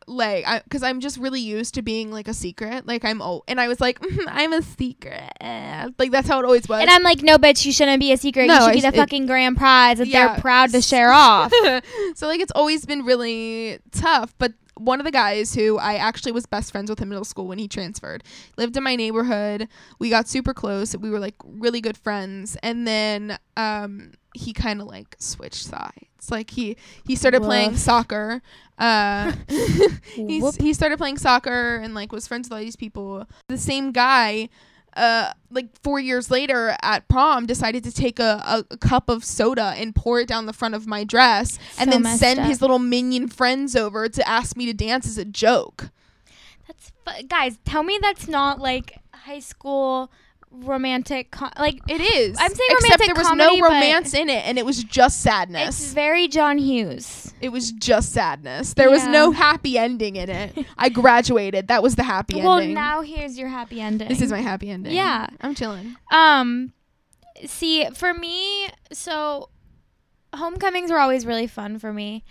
like, I, cause I'm just really used to being like a secret. Like I'm, oh, and I was like, "Mhm, I'm a secret. Like that's how it always was. And I'm like, no, bitch, you shouldn't be a secret. No, you should be the it- fucking grand prize that Yeah. they're proud to share off. so like it's always been really tough. But one of the guys who I actually was best friends with in middle school when he transferred lived in my neighborhood. We got super close. We were like really good friends. And then um he kind of like switched sides. Like he he started playing soccer. Uh he started playing soccer and like was friends with all these people. The same guy, uh, like four years later at prom, decided to take a, a, a cup of soda and pour it down the front of my dress, and then send up. his little minion friends over to ask me to dance as a joke. That's fu- guys. Tell me that's not like high school romantic. Like It is. I'm saying except romantic there was comedy, no romance in it, and it was just sadness it's very John Hughes. it was just sadness. There was no happy ending in it. I graduated. That was the happy Well, ending. now here's your happy ending. this is my happy ending. Yeah. I'm chilling. Um, see, for me, so homecomings were always really fun for me.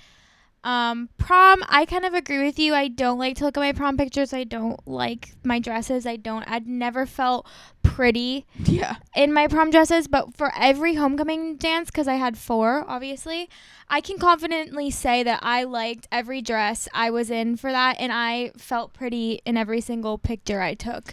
Um, prom, I kind of agree with you. I don't like to look at my prom pictures. I don't like my dresses. I don't. I'd never felt pretty Yeah. in my prom dresses, but for every homecoming dance, because I had four, obviously, I can confidently say that I liked every dress I was in for that, and I felt pretty in every single picture I took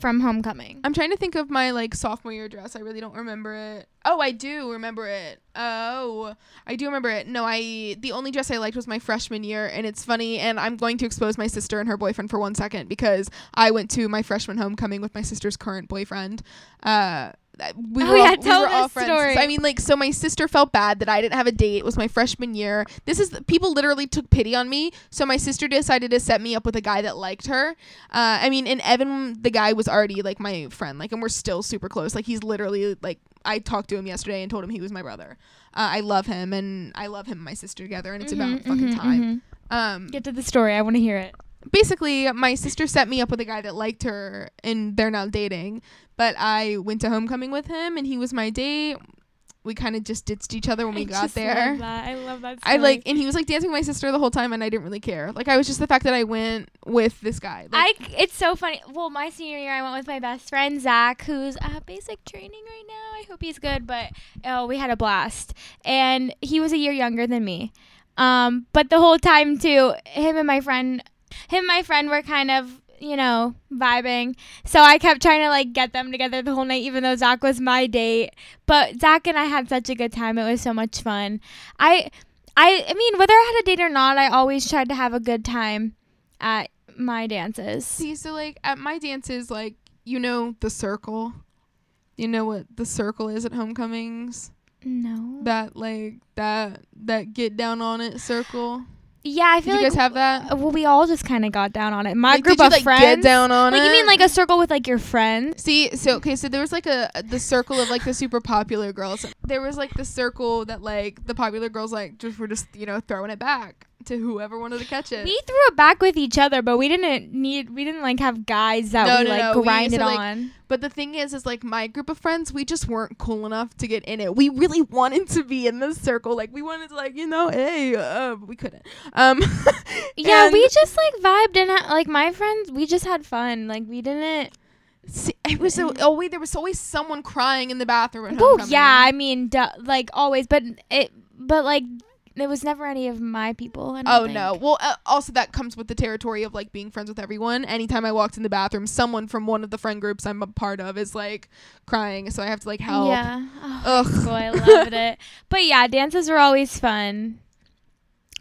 from homecoming. I'm trying to think of my like sophomore year dress. I really don't remember it. Oh, I do remember it. Oh, I do remember it. No, I the only dress I liked was my freshman year, and it's funny. And I'm going to expose my sister and her boyfriend for one second because I went to my freshman homecoming with my sister's current boyfriend. Uh, we Oh, were yeah, all, we tell were all friends. story. So, I mean, like, so my sister felt bad that I didn't have a date. It was my freshman year. This is people literally took pity on me. So my sister decided to set me up with a guy that liked her. Uh, I mean, and Evan, the guy was already like my friend, like, and we're still super close. Like, he's literally like, I talked to him yesterday and told him he was my brother. Uh, I love him, and I love him and my sister together, and it's about Mhm, fucking mhm, time. mhm. Um, Get to the story. I want to hear it. Basically, my sister set me up with a guy that liked her, and they're now dating. But I went to homecoming with him, and he was my date. We kind of just ditched each other when we I got there. Love that. I love that. I like, and he was like dancing with my sister the whole time, and I didn't really care. Like, I was just the fact that I went with this guy. Like, I. It's so funny. Well, my senior year, I went with my best friend Zach, who's uh, basic training right now. I hope he's good, but oh, we had a blast, and he was a year younger than me. Um, but the whole time too, him and my friend, him and my friend were kind of you know vibing. So I kept trying to like get them together the whole night, even though Zach was my date. But Zach and I had such a good time. It was so much fun. I. I, I mean, whether I had a date or not, I always tried to have a good time at my dances. see, so like at my dances, like you know the circle. You know what the circle is at homecomings? No. That like that that get down on it circle. Yeah, I Did feel you like guys have that? well, we all just kind of got down on it. My Like, group did you, of like, friends. get down on like it. you mean like a circle with like your friends? See, so okay, so there was like a the circle of like the super popular girls. There was like the circle that like the popular girls like just were just you know throwing it back to whoever wanted to catch it. We threw it back with each other, but we didn't need. We didn't like have guys that No, we no, like no, we- grinded like, on. But the thing is, is like my group of friends, we just weren't cool enough to get in it. We really wanted to be in this circle. Like we wanted to, like you know, hey, uh, we couldn't. Um, Yeah, we just like vibed and ha- like my friends. We just had fun. Like we didn't. See, it was always there was always someone crying in the bathroom. Oh yeah, I mean, duh, like always, but it. But like, it was never any of my people. Oh think. no. Well, uh, also that comes with the territory of like being friends with everyone. Anytime I walked in the bathroom, someone from one of the friend groups I'm a part of is like crying, so I have to like help. Yeah. Oh, Ugh. high I loved it. But yeah, dances were always fun.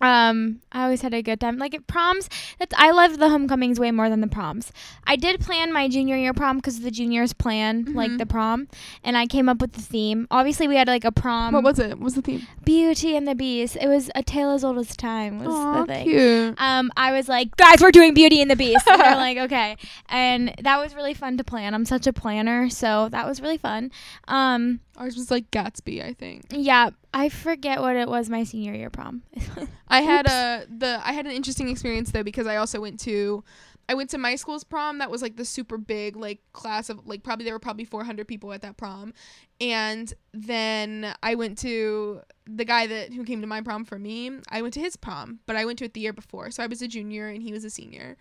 Um, I always had a good time. Like at proms, that's I love the homecomings way more than the proms. I did plan my junior year prom because the juniors plan like Mhm. the prom, and I came up with the theme. Obviously, we had like a prom. what was it? What was the theme? Beauty and the Beast. It was a tale as old as time. Was Aw, the thing. cute. Um, I was like, guys, we're doing Beauty and the Beast. And they're like, okay. And that was really fun to plan. I'm such a planner, so that was really fun. Um, Ours was like Gatsby, I think. yeah, I forget what it was my senior year prom. I had a the I had an interesting experience though because I also went to I went to my school's prom that was like the super big like class of like probably there were probably 400 people at that prom and then I went to the guy that who came to my prom for me I went to his prom but I went to it the year before so I was a junior and he was a senior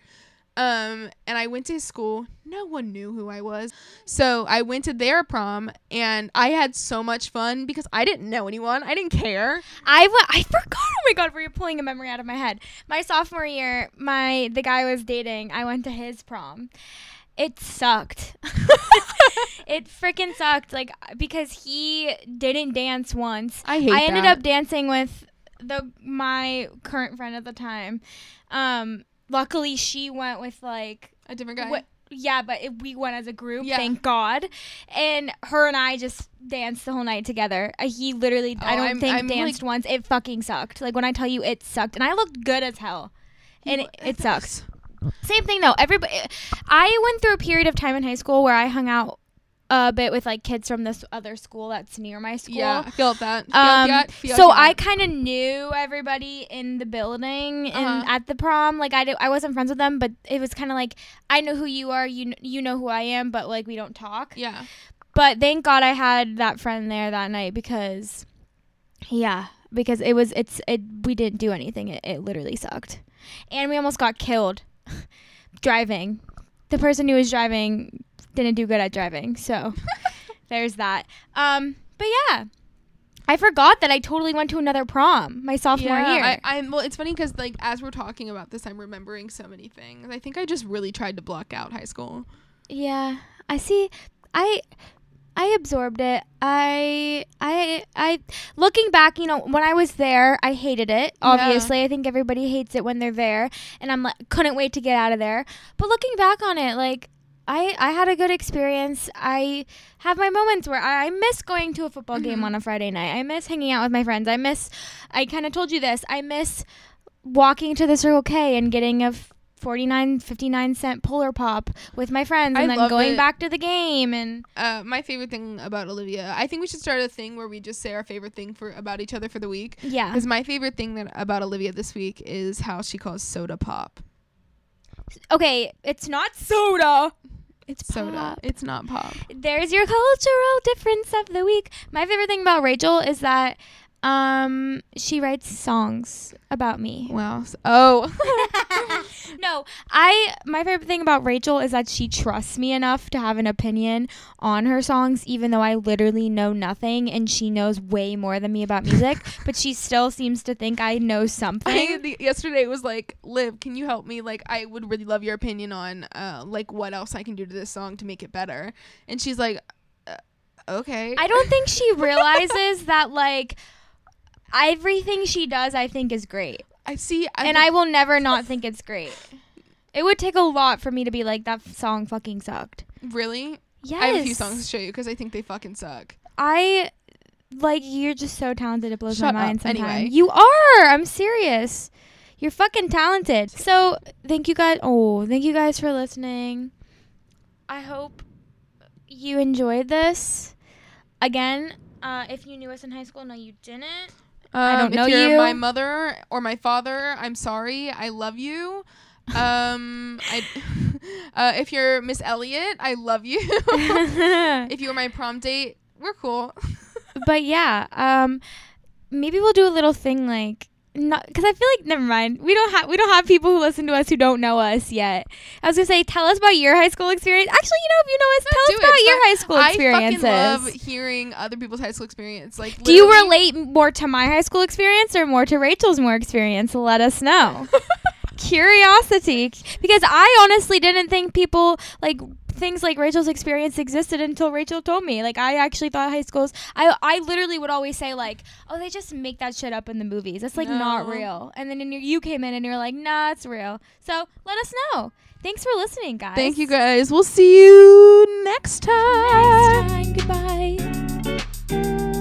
um and I went to his school no one knew who I was so I went to their prom and I had so much fun because I didn't know anyone I didn't care I went. I forgot. Oh my god, we're pulling a memory out of my head. My sophomore year, my the guy I was dating. I went to his prom. It sucked. it freaking sucked. Like because he didn't dance once. I hate I ended that. up dancing with the my current friend at the time. Um, luckily she went with like a different guy what. Yeah, but it, we went as a group, Yeah. thank God. And her and I just danced the whole night together. Uh, he literally, I Oh, don't I'm- think I'm, danced once. It fucking sucked. Like when I tell you it sucked, and I looked good as hell, and it, it sucked. Same thing though. Everybody, I went through a period of time in high school where I hung out a bit with like kids from this other school that's near my school. Yeah, I feel that. Feel Um, that, feel so. I kind of knew everybody in the building and Uh-huh. at the prom. Like I, did, I wasn't friends with them, but it was kind of like I know who you are, you you know who I am, but like we don't talk. yeah. But thank God I had that friend there that night because, yeah, because it was it's it we didn't do anything. It, it literally sucked, and we almost got killed driving. The person who was driving didn't do good at driving, so there's that. Um, but yeah. I forgot that I totally went to another prom my sophomore yeah, year. I, I'm well. It's funny because like as we're talking about this, I'm remembering so many things. I think I just really tried to block out high school. Yeah, I see. I I absorbed it. I I I looking back, you know, when I was there, I hated it. Yeah. Obviously, I think everybody hates it when they're there, and I'm like couldn't wait to get out of there. But looking back on it, like I I had a good experience. I have my moments where I, I miss going to a football game Mhm. on a Friday night. I miss hanging out with my friends. I miss I kind of told you this. I miss walking to the Circle K and getting a 49 59 cent polar pop with my friends I and then going it. back to the game and Uh, my favorite thing about Olivia, I think we should start a thing where we just say our favorite thing for about each other for the week. yeah Because my favorite thing that about Olivia this week is how she calls soda pop. okay it's not soda it's Soda. pop. It's not pop. there's your cultural difference of the week my favorite thing about rachel is that um she writes songs about me Wow. S- Oh. no, I my favorite thing about Rachel is that she trusts me enough to have an opinion on her songs, even though I literally know nothing and she knows way more than me about music. but she still seems to think I know I, something. the, yesterday it was like, Liv, can you help me? Like, I would really love your opinion on, uh, like what else I can do to this song to make it better. And she's like, uh, okay. I don't think she realizes that like everything she does, I think is great, I see. I and I will never not think it's great. It would take a lot for me to be like that song fucking sucked. really. Yes, I have a few songs to show you because I think they fucking suck. I like you're just so talented. It blows Shut my mind up. sometimes. Anyway. You are. I'm serious. You're fucking talented. So thank you guys. Oh, thank you guys for listening. I hope you enjoyed this. Again, uh, if you knew us in high school, no, you didn't. I don't Um, know if you're you. my mother or my father, I'm sorry. I love you. Um, I, uh, if you're Miss Elliot, I love you. if you were my prom date, we're cool. but yeah, um, maybe we'll do a little thing like not because I feel like never mind. We don't have we don't have people who listen to us who don't know us yet. I was gonna say, tell us about your high school experience. Actually, you know, if you know us, No, tell us about your high school I experiences. fucking love hearing other people's high school experience. Like, do you relate more to my high school experience or more to Rachel's more experience? Let us know. Curiosity, because I honestly didn't think people like things like Rachel's experience existed until Rachel told me. Like I actually thought high schools I I literally would always say like, "Oh, they just make that shit up in the movies. It's like no. not real." And then your, you came in and you're like, "Nah, it's real." So, let us know. Thanks for listening, guys. Thank you guys. We'll see you next time. Next time. Goodbye.